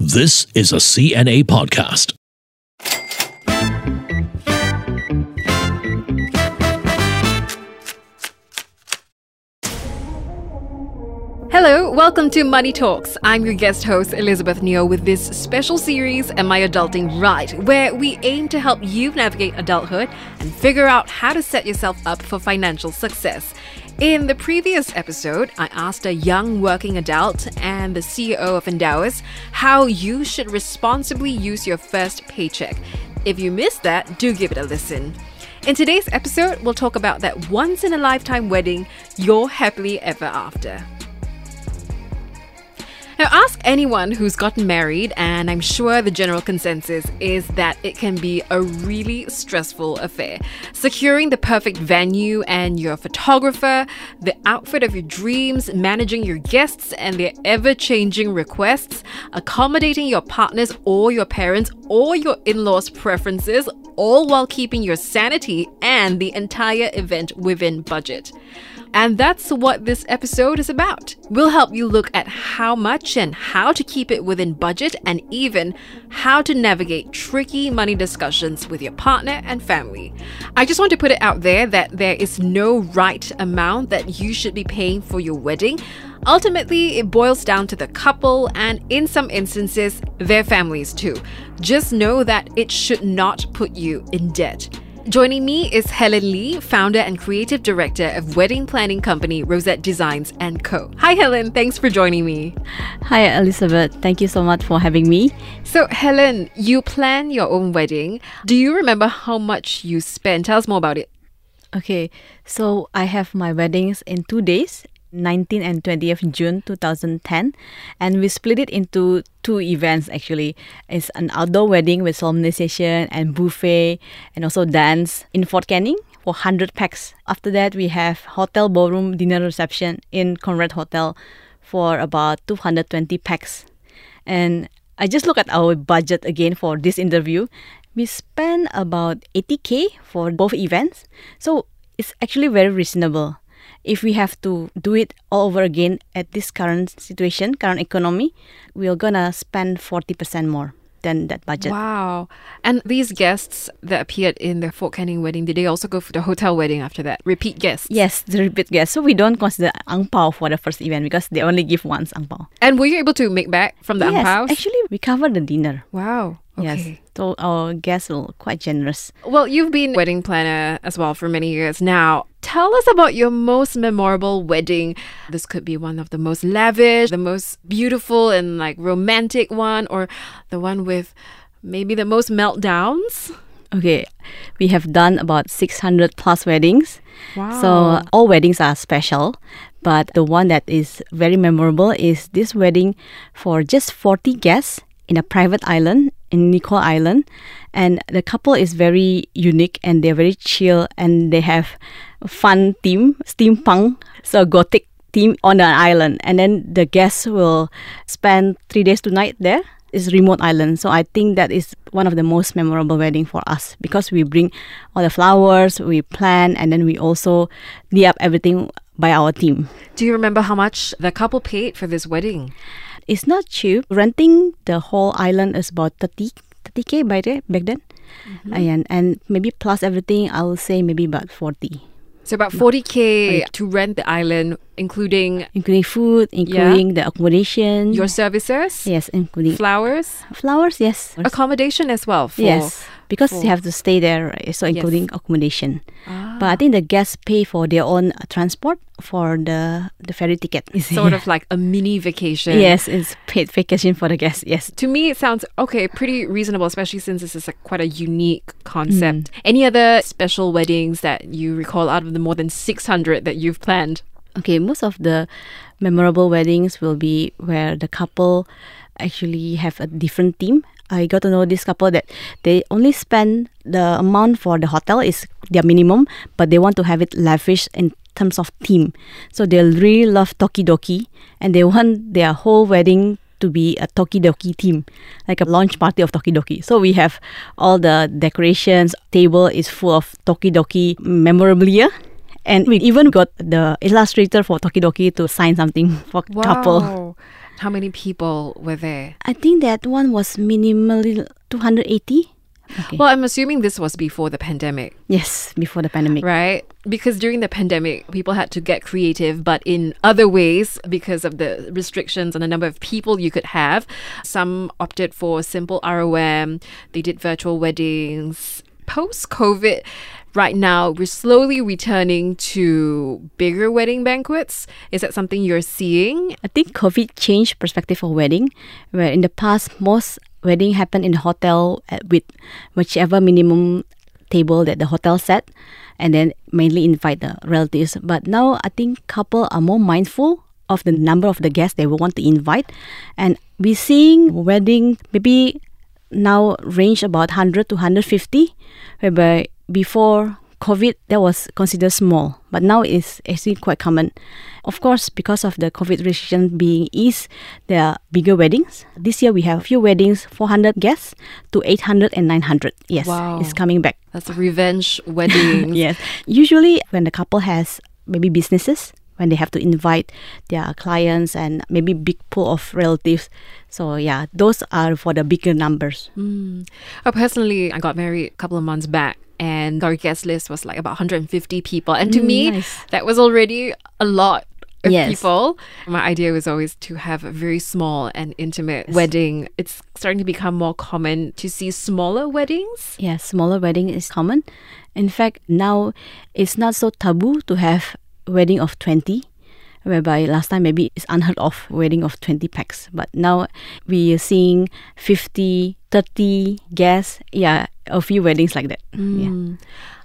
This is a CNA podcast. Hello, welcome to Money Talks. I'm your guest host, Elizabeth Neo, with this special series, Am I Adulting Right? where we aim to help you navigate adulthood and figure out how to set yourself up for financial success. In the previous episode, I asked a young working adult and the CEO of Endowus how you should responsibly use your first paycheck. If you missed that, do give it a listen. In today's episode, we'll talk about that once in a lifetime wedding you're happily ever after. Now, ask anyone who's gotten married, and I'm sure the general consensus is that it can be a really stressful affair. Securing the perfect venue and your photographer, the outfit of your dreams, managing your guests and their ever changing requests, accommodating your partners or your parents or your in laws' preferences, all while keeping your sanity and the entire event within budget. And that's what this episode is about. We'll help you look at how much and how to keep it within budget and even how to navigate tricky money discussions with your partner and family. I just want to put it out there that there is no right amount that you should be paying for your wedding. Ultimately, it boils down to the couple and, in some instances, their families too. Just know that it should not put you in debt. Joining me is Hellen Lie, founder and creative director of wedding planning company Rosette Designs and Co. Hi Hellen, thanks for joining me. Hi Elizabeth, thank you so much for having me. So Hellen, you plan your own wedding. Do you remember how much you spent? Tell us more about it. Okay, so I have my weddings in 2 days 19 and 20th June 2010 and we split it into two events actually. It's an outdoor wedding with solemnization and buffet and also dance in Fort Canning for 100 packs after that we have hotel ballroom dinner reception in Conrad Hotel for about 220 packs and I just look at our budget again for this interview. We spent about 80k for both events. So it's actually very reasonable if we have to do it all over again at this current situation, current economy, we're gonna spend 40% more than that budget. Wow. And these guests that appeared in the Fort Canning wedding, did they also go for the hotel wedding after that? Repeat guests? Yes, the repeat guests. So we don't consider ang pao for the first event because they only give once ang pao. And were you able to make back from the yes, ang paos? actually we covered the dinner. Wow. Okay. Yes. So our guests were quite generous. Well, you've been wedding planner as well for many years now. Tell us about your most memorable wedding. This could be one of the most lavish, the most beautiful and like romantic one, or the one with maybe the most meltdowns. Okay, we have done about 600 plus weddings. Wow. So all weddings are special, but the one that is very memorable is this wedding for just 40 guests in a private island in Nikoi Island. And the couple is very unique and they're very chill and they have fun theme, steampunk, so gothic theme on the island. And then the guests will spend three days, two night there. It's remote island, so I think that is one of the most memorable wedding for us because we bring all the flowers, we plan, and then we also lay up everything by our team. Do you remember how much the couple paid for this wedding? It's not cheap. Renting the whole island is about 30 30k by the, back then. Mm-hmm. And and maybe plus everything, I will say maybe about 40. So about 40k to rent the island, including Including food, including the accommodation. your services, yes, including flowers, flowers, yes. accommodation as well. For, yes, because for- you have to stay there, right? so including accommodation. But I think the guests pay for their own uh, transport for the the ferry ticket. It's sort of like a mini vacation. Yes, it's paid vacation for the guests. Yes. To me, it sounds okay, pretty reasonable, especially since this is a, quite a unique concept. Any other special weddings that you recall out of the more than 600 that you've planned? Okay, most of the memorable weddings will be where the couple actually have a different theme. I got to know this couple that they only spend the amount for the hotel is their minimum, but they want to have it lavish in terms of theme. So they really love Tokidoki and they want their whole wedding to be a Tokidoki theme, like a launch party of Tokidoki. So we have all the decorations, table is full of Tokidoki memorabilia. And we even got the illustrator for Tokidoki to sign something for couple. How many people were there? I think that one was minimally 280. Okay. Well, I'm assuming this was before the pandemic, yes, before the pandemic. right? Because during the pandemic, people had to get creative, but in other ways, because of the restrictions and the number of people you could have, some opted for simple ROM, they did virtual weddings. Post COVID, right now, we're slowly returning to bigger wedding banquets. Is that something you're seeing? I think COVID changed perspective of wedding, where in the past most wedding happened in the hotel uh, with whichever minimum table that the hotel set, and then mainly invite the relatives. But now I think couple are more mindful of the number of the guests they will want to invite, and we're seeing wedding maybe now range about 100 to 150, whereby before COVID that was considered small, but now it's actually quite common. Of course, because of the COVID restriction being eased, there are bigger weddings. This year we have a few weddings, 400 guests to 800 and 900. Yes, Wow. it's coming back. That's a revenge wedding. Yes. Usually when the couple has maybe businesses, when they have to invite their clients and maybe big pool of relatives. So yeah, those are for the bigger numbers. Oh, personally, I got married a couple of months back, and our guest list was like about 150 people. And to Mm, me, nice. that was already a lot of Yes. people. My idea was always to have a very small and intimate wedding. It's starting to become more common to see smaller weddings. Yeah, smaller wedding is common. In fact, now it's not so taboo to have wedding of 20, whereby last time maybe it's unheard of wedding of 20 packs. But now we are seeing 50, 30 guests. Yeah, a few weddings like that. Yeah.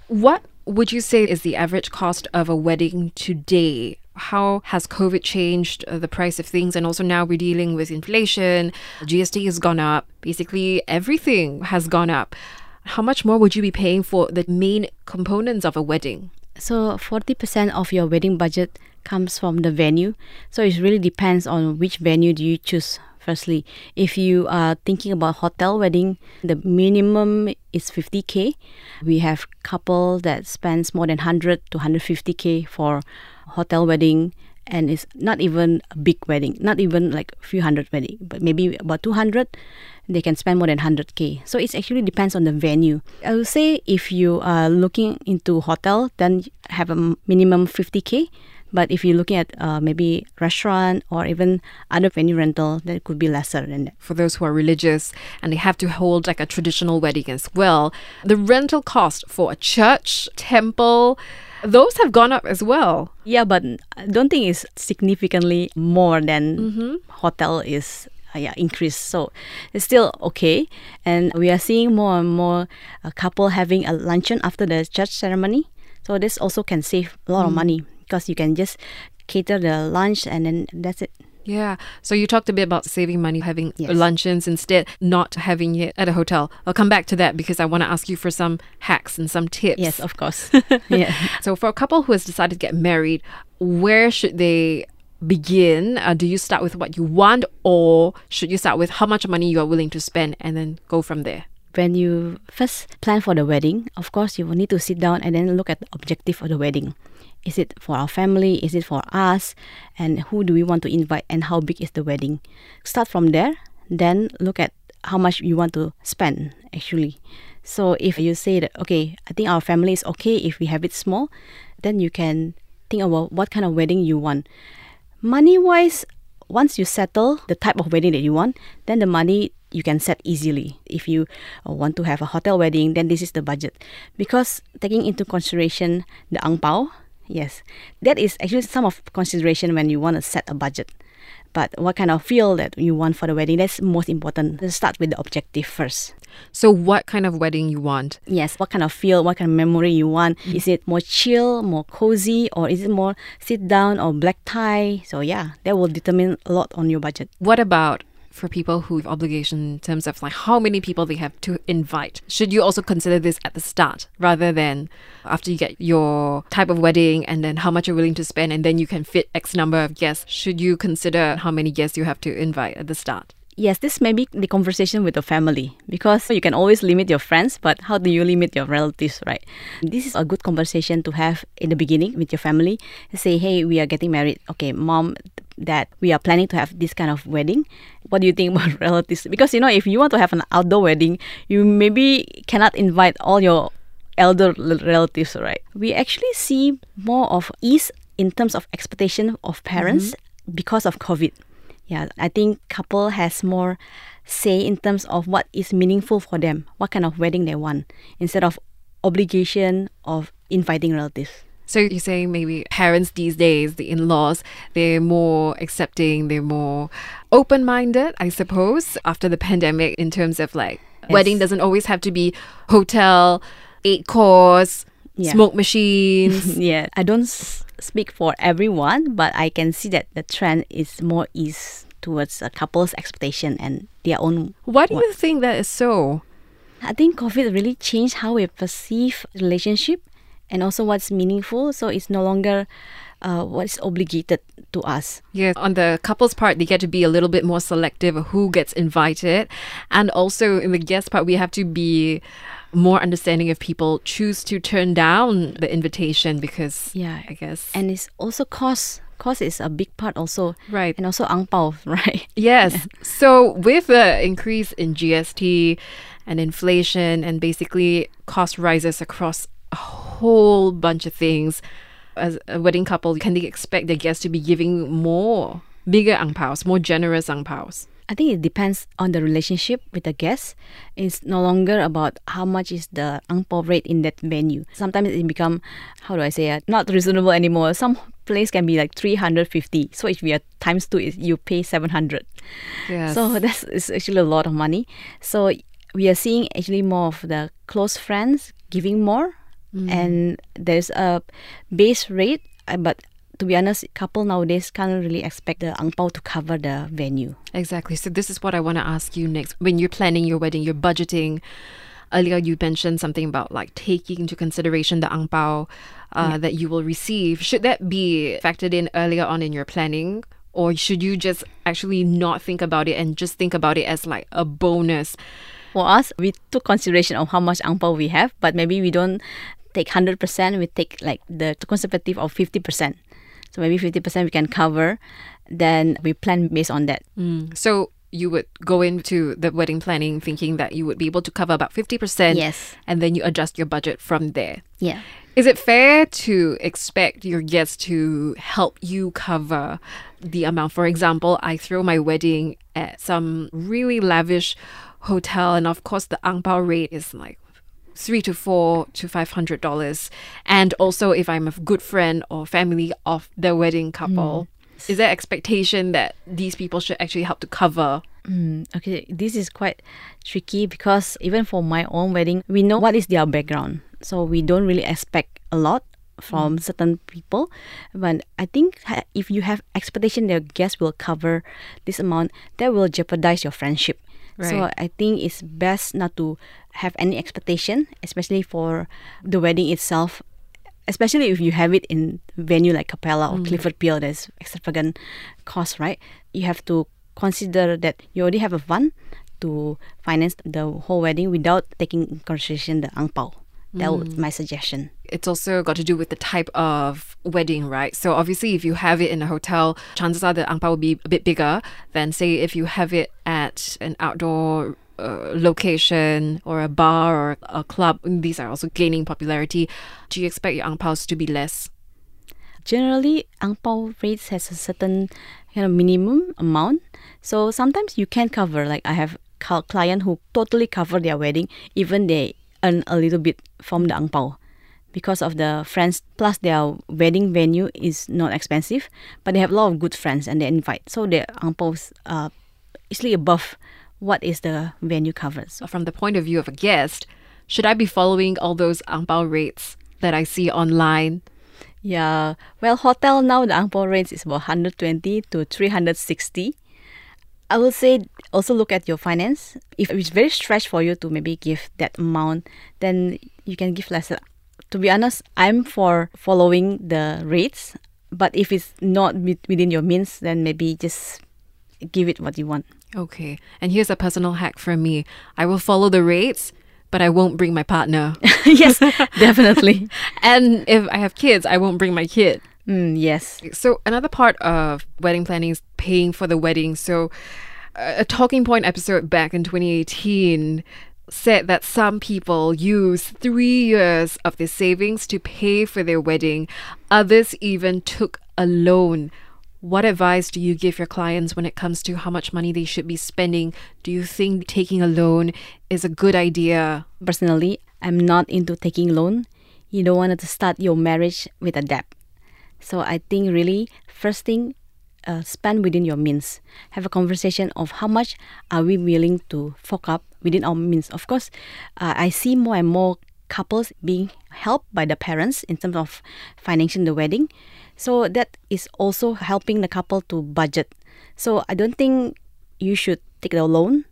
What would you say is the average cost of a wedding today? How has COVID changed uh, the price of things? And also now we're dealing with inflation, GST has gone up, basically everything has gone up. How much more would you be paying for the main components of a wedding? So 40% of your wedding budget comes from the venue. So it really depends on which venue do you choose. Firstly, if you are thinking about hotel wedding, the minimum is 50k. We have couple that spends more than 100 to 150k for hotel wedding and it's not even a big wedding, not even like a few hundred wedding, but maybe about 200 they can spend more than 100k so it actually depends on the venue. I would say if you are looking into hotel then have a minimum 50k but if you're looking at uh, maybe restaurant or even other venue rental then it could be lesser than that. For those who are religious and they have to hold like a traditional wedding as well, the rental cost for a church, temple, those have gone up as well. yeah but i don't think it's significantly more than hotel is uh, yeah increased. So it's still okay. And we are seeing more and more uh, couple having a luncheon after the church ceremony. So this also can save a lot of money because you can just cater the lunch and then that's it Yeah. So you talked a bit about saving money, having Yes. luncheons instead, not having it at a hotel. I'll come back to that because I want to ask you for some hacks and some tips. yes of course yeah So for a couple who has decided to get married, where should they begin? Uh, do you start with what you want or should you start with how much money you are willing to spend and then go from there? when you first plan for the wedding, of course, you will need to sit down and then look at the objective of the wedding. Is it for our family? Is it for us? And who do we want to invite? And how big is the wedding? Start from there, then look at how much you want to spend actually. So if you say that, okay, I think our family is okay if we have it small, then you can think about what kind of wedding you want. Money wise, once you settle the type of wedding that you want, then the money you can set easily. If you uh, want to have a hotel wedding, then this is the budget. Because taking into consideration the ang pao, yes, that is actually some of consideration when you want to set a budget. But what kind of feel that you want for the wedding, that's most important. Let's start with the objective first. So what kind of wedding you want? Yes, what kind of feel, what kind of memory you want. Is it more chill, more cozy, or is it more sit down or black tie? So yeah, that will determine a lot on your budget. What about for people who have obligation in terms of like how many people they have to invite? Should you also consider this at the start rather than after you get your type of wedding and then how much you're willing to spend and then you can fit X number of guests? Should you consider how many guests you have to invite at the start? Yes, this may be the conversation with the family because you can always limit your friends, but how do you limit your relatives, right? This is a good conversation to have in the beginning with your family. Say, hey, we are getting married. Okay, mom, that we are planning to have this kind of wedding. What do you think about relatives? Because you know, if you want to have an outdoor wedding, you maybe cannot invite all your elder relatives, right? We actually see more of ease in terms of expectation of parents mm-hmm. because of COVID. Yeah, I think couple has more say in terms of what is meaningful for them, what kind of wedding they want, instead of obligation of inviting relatives. So you're saying maybe parents these days, the in-laws, they're more accepting, they're more open-minded, I suppose, after the pandemic in terms of like wedding doesn't always have to be hotel, eight course, Yeah. smoke machines. yeah, I don't s- speak for everyone, but I can see that the trend is more ease towards a couple's expectation and their own. Why do you think that is so? I think COVID really changed how we perceive relationship and also what's meaningful. So it's no longer uh, what's obligated to us. Yeah, on the couple's part, they get to be a little bit more selective of who gets invited. And also in the guest part, we have to be more understanding if people choose to turn down the invitation because, Yeah. I guess. And it's also cost. Cost is a big part also. Right. And also ang pao, right? Yes. So with the increase in GST and inflation and basically cost rises across a whole bunch of things, as a wedding couple, can they expect their guests to be giving more, bigger ang paos, more generous ang paos? I think it depends on the relationship with the guest. It's no longer about how much is the ang pao rate in that venue. Sometimes it become, how do I say it, not reasonable anymore. Some place can be like 350. So if we are times two, you pay 700. Yes. So that's is actually a lot of money. So we are seeing actually more of the close friends giving more, and there's a base rate. uh, But to be honest, couple nowadays can't really expect the ang pao to cover the venue. Exactly. So this is what I want to ask you next. When you're planning your wedding, you're budgeting. Earlier, you mentioned something about like taking into consideration the ang pao uh, that you will receive. Should that be factored in earlier on in your planning, or should you just actually not think about it and just think about it as like a bonus? For us, we took consideration of how much ang pao we have, but maybe we don't take hundred percent. We take like the conservative of fifty percent. So maybe fifty percent we can cover. Then we plan based on that. Mm. So you would go into the wedding planning thinking that you would be able to cover about fifty percent. Yes. and then you adjust your budget from there. Yeah. Is it fair to expect your guests to help you cover the amount? For example, I throw my wedding at some really lavish hotel, and of course, the ang pao rate is like three to four to five hundred dollars. And also, if I'm a good friend or family of the wedding couple, is there expectation that these people should actually help to cover? Mm, okay, this is quite tricky because even for my own wedding, we know what is their background. So we don't really expect a lot from certain people. But I think if you have expectation that your guests will cover this amount, that will jeopardize your friendship. So I think it's best not to have any expectation, especially for the wedding itself. Especially if you have it in venue like Capella or mm. Clifford Pier, there's extravagant cost, right? You have to consider that you already have a fund to finance the whole wedding without taking in consideration the ang pao. That was mm. my suggestion. it's also got to do with the type of wedding, right? So obviously, if you have it in a hotel, chances are the ang pao will be a bit bigger than say if you have it at an outdoor uh, location or a bar or a club. These are also gaining popularity. Do you expect your ang paos to be less? Generally, ang pao rates has a certain kind of minimum amount. So sometimes you can cover. Like I have client who totally cover their wedding, even they earn a little bit from the ang pao. Because of the friends, plus their wedding venue is not expensive, but they have a lot of good friends and they invite. So their ang paos easily above what is the venue covers. So From the point of view of a guest, should I be following all those Angpao rates that I see online? Yeah, well, hotel now the ang pao range is about 120 to 360. I will say also look at your finance. If it's very stretched for you to maybe give that amount, then you can give lesser. To be honest, I'm for following the rates, but if it's not within your means, then maybe just give it what you want. Okay. And here's a personal hack from me I will follow the rates, but I won't bring my partner. yes, definitely. and if I have kids, I won't bring my kid. Mm, yes. So another part of wedding planning is paying for the wedding. So a talking point episode back in 2018 said that some people use three years of their savings to pay for their wedding. Others even took a loan. What advice do you give your clients when it comes to how much money they should be spending? Do you think taking a loan is a good idea? Personally, I'm not into taking loan. You don't want to start your marriage with a debt. So I think really first thing uh, spend within your means. Have a conversation of how much are we willing to fork up within our means. Of course, uh, I see more and more couples being helped by the parents in terms of financing the wedding. So that is also helping the couple to budget. So I don't think you should take the loan.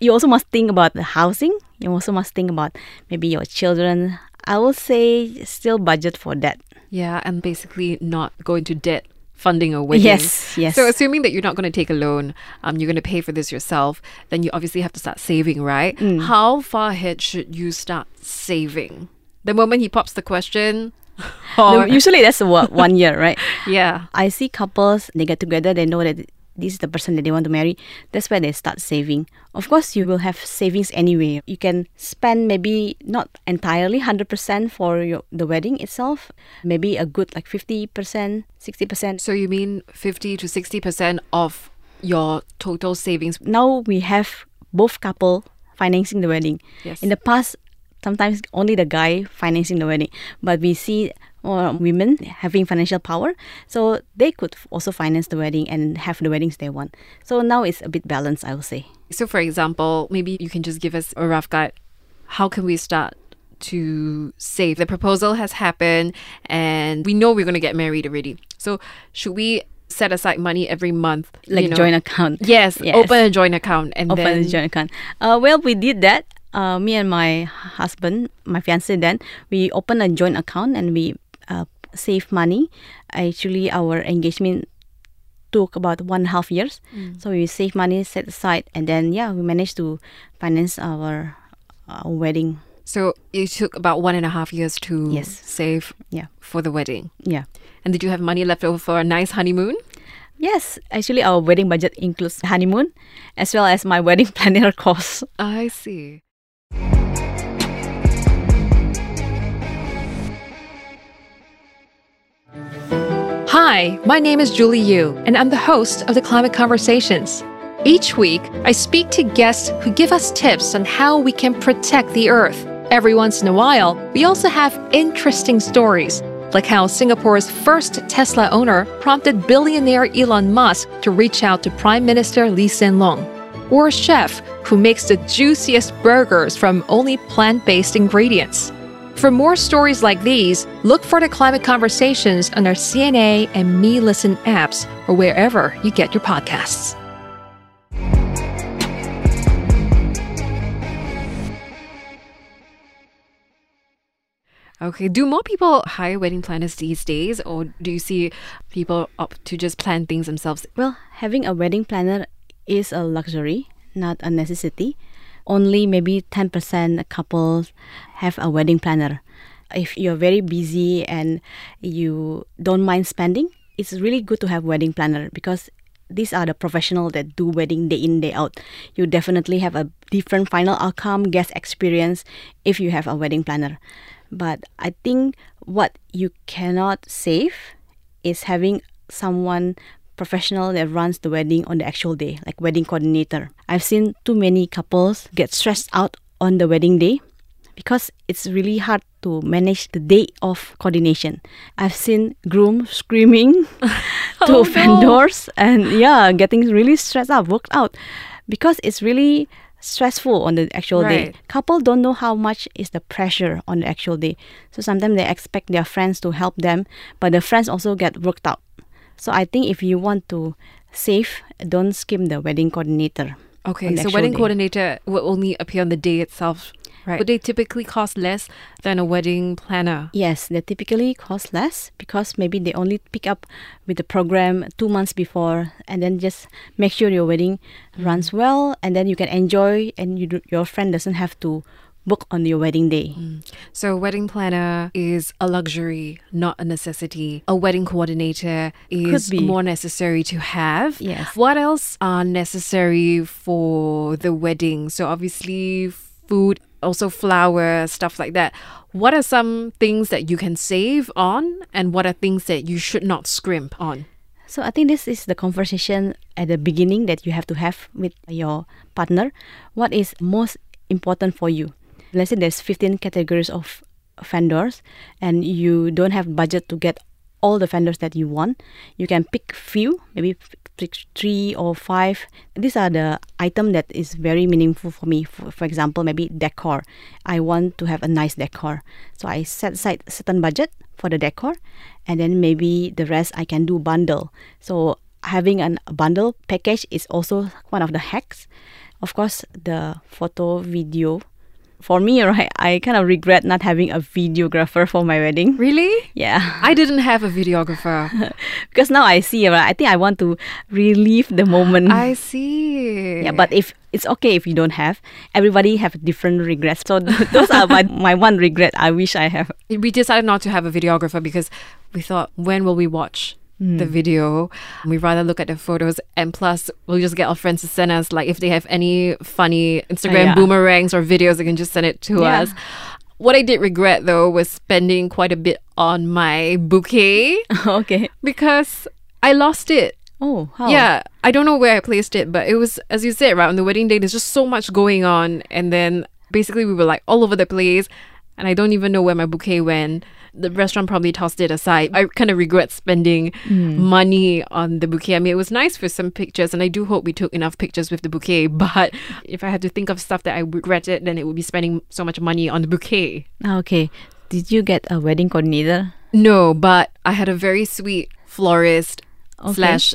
You also must think about the housing. You also must think about maybe your children. I will say still budget for that. Yeah, and basically not go into debt funding a wedding. Yes, yes. So assuming that you're not going to take a loan, um, you're going to pay for this yourself, then you obviously have to start saving, right? Mm. How far ahead should you start saving? The moment he pops the question, or usually that's what, one year, right? yeah, I see couples, they get together, they know that this is the person that they want to marry. That's where they start saving. Of course, you will have savings anyway. You can spend maybe not entirely 100% for your, the wedding itself, maybe a good like 50%, 60%. so you mean fifty to sixty percent of your total savings? Now we have both couple financing the wedding. Yes. In the past, sometimes only the guy financing the wedding, but we see uh, women having financial power, so they could also finance the wedding and have the weddings they want. So now it's a bit balanced, I would say. So, for example, maybe you can just give us a rough guide. How can we start to save? The proposal has happened and we know we're going to get married already. So, should we set aside money every month? Like you know? joint account. Yes, Yes. open a joint account and Open then a joint account. Uh, well, we did that. Uh, me and my husband, my fiance, then we opened a joint account and we uh, save money. Actually, our engagement took about one and a half years. Mm. So we save money, set aside, and then yeah, we managed to finance our, our wedding. So it took about one and a half years to Yes. save Yeah, for the wedding. yeah. And did you have money left over for a nice honeymoon? Yes, actually, our wedding budget includes honeymoon, as well as my wedding planner costs. I see. Hi, my name is Julie Yu, and I'm the host of the Climate Conversations. Each week, I speak to guests who give us tips on how we can protect the Earth. Every once in a while, we also have interesting stories, like how Singapore's first Tesla owner prompted billionaire Elon Musk to reach out to Prime Minister Lee Hsien Loong, or a chef who makes the juiciest burgers from only plant based ingredients. For more stories like these, look for the Climate Conversations on our CNA and Me Listen apps or wherever you get your podcasts. Okay. Do more people hire wedding planners these days, or do you see people opt to just plan things themselves? Well, having a wedding planner is a luxury, not a necessity. Only maybe 10% couples have a wedding planner. If you're very busy and you don't mind spending, it's really good to have wedding planner because these are the professionals that do wedding day in day out. You definitely have a different final outcome, guest experience if you have a wedding planner. But I think what you cannot save is having someone professional that runs the wedding on the actual day, like wedding coordinator. I've seen too many couples get stressed out on the wedding day because it's really hard to manage the day of coordination. I've seen groom screaming to Oh, no. vendors and yeah, getting really stressed out, worked out because it's really stressful on the actual day. Couple don't know how much is the pressure on the actual day. So sometimes they expect their friends to help them, but the friends also get worked out. So I think if you want to save, don't skim the wedding coordinator. Okay, so wedding day. coordinator will only appear on the day itself, right? Would they typically cost less than a wedding planner? Yes, they typically cost less because maybe they only pick up with the program two months before and then just make sure your wedding mm. runs well and then you can enjoy and you, do- your friend doesn't have to book on your wedding day. So, wedding planner is a luxury, not a necessity. A wedding coordinator is more necessary to have. Yes. What else are necessary for the wedding? So, obviously, food, also flowers, stuff like that. What are some things that you can save on, and what are things that you should not scrimp on? So I think this is the conversation at the beginning that you have to have with your partner. What is most important for you? Let's say there's 15 categories of vendors and you don't have budget to get all the vendors that you want. You can pick few, maybe pick three or five. These are the item that is very meaningful for me. For, for example, maybe decor. I want to have a nice decor. So I set aside certain budget for the decor and then maybe the rest I can do bundle. So having a bundle package is also one of the hacks. Of course, the photo video. For me, right, I kind of regret not having a videographer for my wedding. Really? Yeah, I didn't have a videographer. because now I see, right, I think I want to relive the moment. I see. yeah, but if it's okay if you don't have, everybody have different regrets. So those are my, my one regret I wish I have. we decided not to have a videographer because we thought when will we watch the hmm. video we'd rather look at the photos and plus we'll just get our friends to send us like if they have any funny instagram yeah. boomerangs or videos they can just send it to Yeah. us what i did regret though was spending quite a bit on my bouquet okay. because i lost it Oh, how? yeah, I don't know where I placed it, but it was as you said, right on the wedding day. There's just so much going on, and then basically we were like all over the place, and I don't even know where my bouquet went. The restaurant probably tossed it aside. I kind of regret spending money on the bouquet. I mean, it was nice for some pictures, and I do hope we took enough pictures with the bouquet. But if I had to think of stuff that I regretted, then it would be spending so much money on the bouquet. Okay. Did you get a wedding coordinator? No, but I had a very sweet florist Okay. slash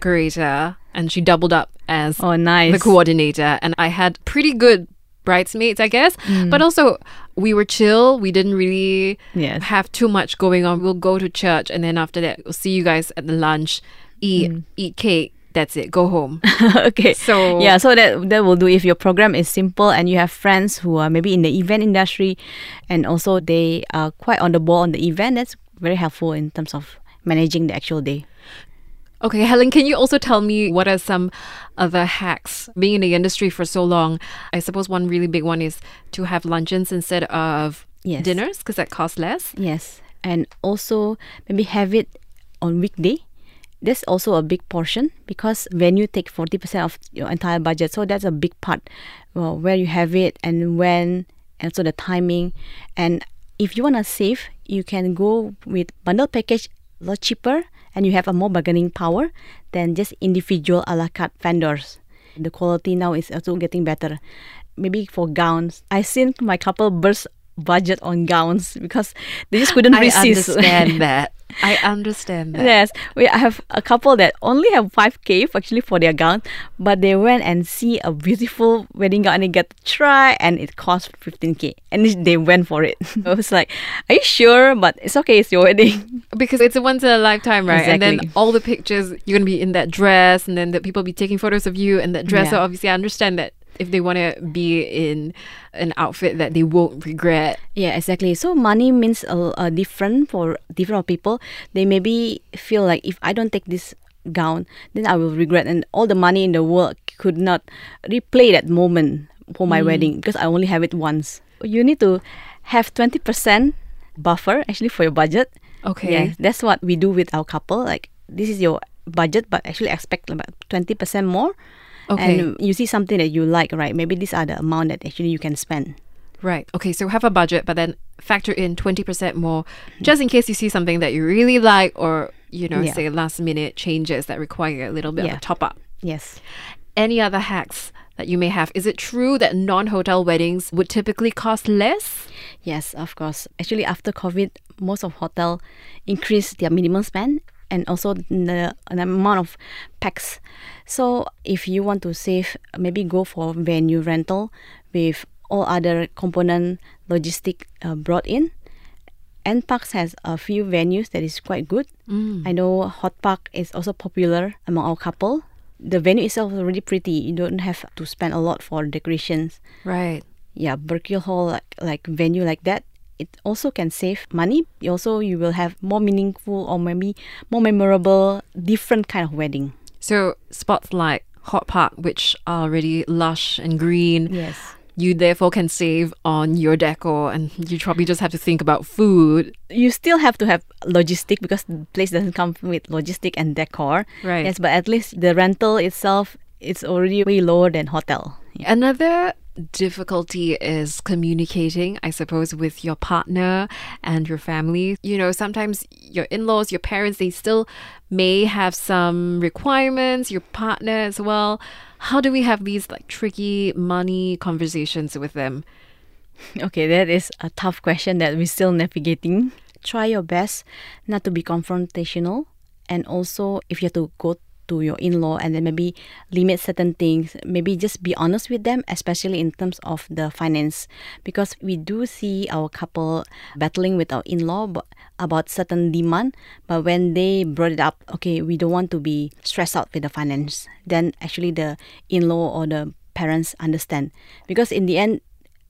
decorator, and she doubled up as Oh, nice. the coordinator. And I had pretty good bridesmaids, I guess. Mm. But also, we were chill. We didn't really Yes. have too much going on. We'll go to church, and then after that, we'll see you guys at the lunch, eat, Mm. eat cake. That's it. Go home. okay. So- yeah, so that that will do if your program is simple and you have friends who are maybe in the event industry, and also they are quite on the ball on the event. That's very helpful in terms of managing the actual day. Okay, Hellen, can you also tell me what are some other hacks? Being in the industry for so long, I suppose one really big one is to have luncheons instead of Yes. dinners because that costs less. Yes, and also maybe have it on weekday. That's also a big portion because venue take forty percent of your entire budget, so that's a big part. Well, where you have it and when, and so the timing. And if you wanna save, you can go with bundle package a lot cheaper, and you have a more bargaining power than just individual a la carte vendors. The quality now is also getting better. Maybe for gowns, I seen my couple burst budget on gowns because they just couldn't I resist. understand that. I understand that. Yes, we have a couple that only have five k actually for their gown, but they went and see a beautiful wedding gown and they got to try, and it cost fifteen k, and they went for it. I was like, "Are you sure?" But it's okay, it's your wedding. Because it's a once in a lifetime, right? Exactly. And then all the pictures, you're going to be in that dress, and then the people be taking photos of you in that dress. So obviously, I understand that if they want to be in an outfit that they won't regret. Yeah, exactly. So money means a, a different for different people. They maybe feel like if I don't take this gown, then I will regret, and all the money in the world could not replay that moment for my mm. wedding because I only have it once. You need to have twenty percent buffer actually for your budget. Okay. Yeah, that's what we do with our couple. Like this is your budget, but actually expect about twenty percent more. Okay. And you see something that you like, right? Maybe these are the amount that actually you can spend. Right. Okay. So have a budget, but then factor in 20% more just in case you see something that you really like or, you know, Yeah. say last minute changes that require a little bit of a top up. Yes. Any other hacks that you may have? Is it true that non hotel weddings would typically cost less? Yes, of course. Actually, after COVID, most of hotel increased their minimum spend and also the, the amount of packs. So if you want to save, maybe go for venue rental with all other component logistic uh, brought in. NParks has a few venues that is quite good. I know HortPark is also popular among our couple. The venue itself is already pretty. You don't have to spend a lot for decorations. Right. yeah, Burkill Hall like, like venue like that, it also can save money. Also, you will have more meaningful or maybe more memorable, different kind of wedding. So spots like Hort Park, which are already lush and green. Yes. You therefore can save on your decor, and you probably just have to think about food. You still have to have logistic because the place doesn't come with logistic and decor. Right. Yes, but at least the rental itself it's already way lower than hotel. Yeah. Another difficulty is communicating, I suppose, with your partner and your family. You know, sometimes your in laws, your parents, they still may have some requirements, your partner as well. How do we have these like tricky money conversations with them? Okay, that is a tough question that we're still navigating. Try your best not to be confrontational, and also if you have to go to your in-law and then maybe limit certain things maybe just be honest with them especially in terms of the finance. Because we do see our couple battling with our in-law about certain demand but when they brought it up okay we don't want to be stressed out with the finance then actually the in-law or the parents understand. Because in the end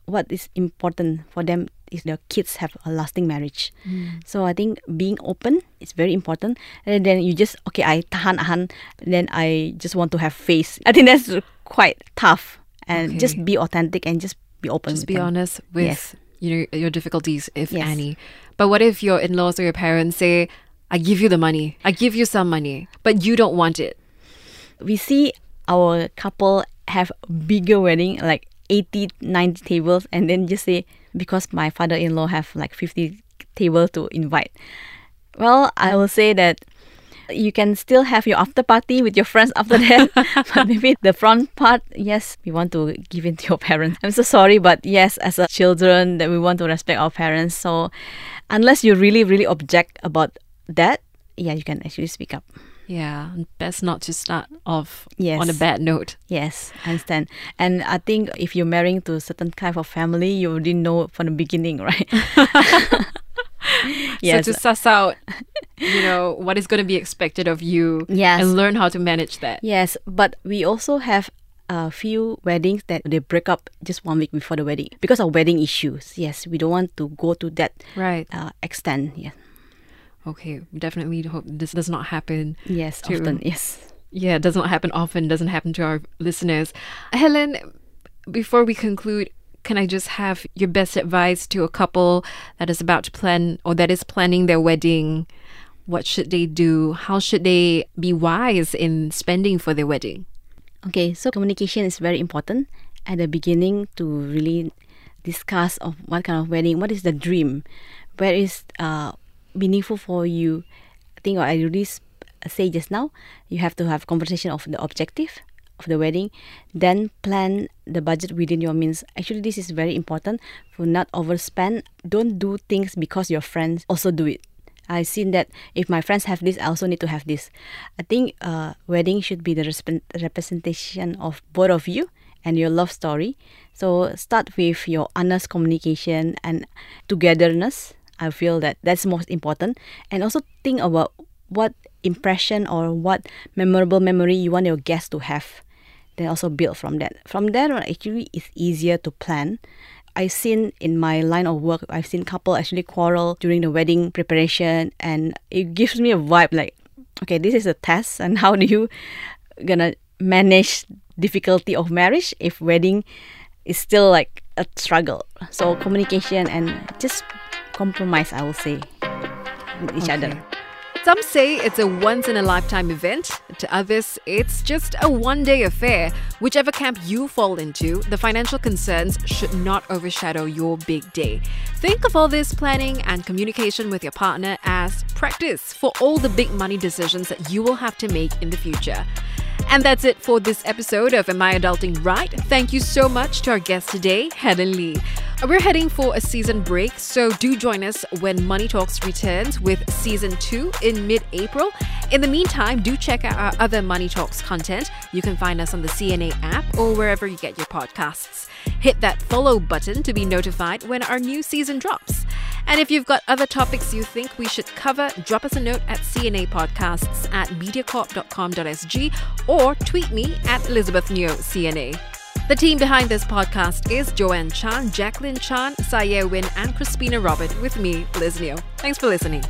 what is important for them is their kids have a lasting marriage. Mm. So I think being open is very important. And then you just okay, I tahan tahan, then I just want to have face. I think that's quite tough. And okay. just be authentic and just be open. Just be them. honest with yes. you know your difficulties, if yes. any. But what if your in-laws or your parents say, "I give you the money, I give you some money, but you don't want it." We see our couple have bigger wedding, like 80, 90 tables, and then just say because my father-in-law have like 50 table to invite. Well, I will say that you can still have your after party with your friends after that. but maybe the front part, yes, we want to give in to your parents. I'm so sorry, but yes, as a children, that we want to respect our parents. So unless you really, really object about that, yeah, you can actually speak up. Yeah, best not to start off yes. on a bad note. Yes, I understand. And I think if you're marrying to a certain kind of family, you already know from the beginning, right? yes. So to suss out, you know, what is going to be expected of you yes. and learn how to manage that. Yes, but we also have a few weddings that they break up just one week before the wedding because of wedding issues. Yes, we don't want to go to that right uh, extent. Yeah okay, definitely hope this does not happen. Yes, to, often, yes. Yeah, it does not happen often, doesn't happen to our listeners. Hellen, before we conclude, can I just have your best advice to a couple that is about to plan or that is planning their wedding? What should they do? How should they be wise in spending for their wedding? Okay, so communication is very important at the beginning to really discuss of what kind of wedding, what is the dream, where is uh, meaningful for you. I think I already say just now, you have to have conversation of the objective of the wedding, then plan the budget within your means. Actually, this is very important for not overspend. Don't do things because your friends also do it. I've seen that if my friends have this, I also need to have this. I think uh, wedding should be the resp- representation of both of you and your love story. So start with your honest communication and togetherness I feel that that's most important. And also think about what impression or what memorable memory you want your guests to have. Then also build from that. From there, actually, it's easier to plan. I've seen in my line of work, I've seen couple actually quarrel during the wedding preparation, and it gives me a vibe like, okay, this is a test, and how do you gonna manage difficulty of marriage if wedding is still like a struggle? So communication and just compromise, I will say, with each okay. other. Some say it's a once in a lifetime event. To others, it's just a one day affair. Whichever camp you fall into, the financial concerns should not overshadow your big day. Think of all this planning and communication with your partner as practice for all the big money decisions that you will have to make in the future. And that's it for this episode of Am I Adulting Right? Thank you so much to our guest today, Hellen Lie. We're heading for a season break, so do join us when Money Talks returns with season two in mid April. In the meantime, do check out our other Money Talks content. You can find us on the CNA app or wherever you get your podcasts. Hit that follow button to be notified when our new season drops. And if you've got other topics you think we should cover, drop us a note at CNA Podcasts at mediacorp.com.sg or tweet me at Elizabeth Neo CNA. The team behind this podcast is Joanne Chan, Jacqueline Chan, Saye Win, and Crispina Robert, with me, Liz Neo. Thanks for listening.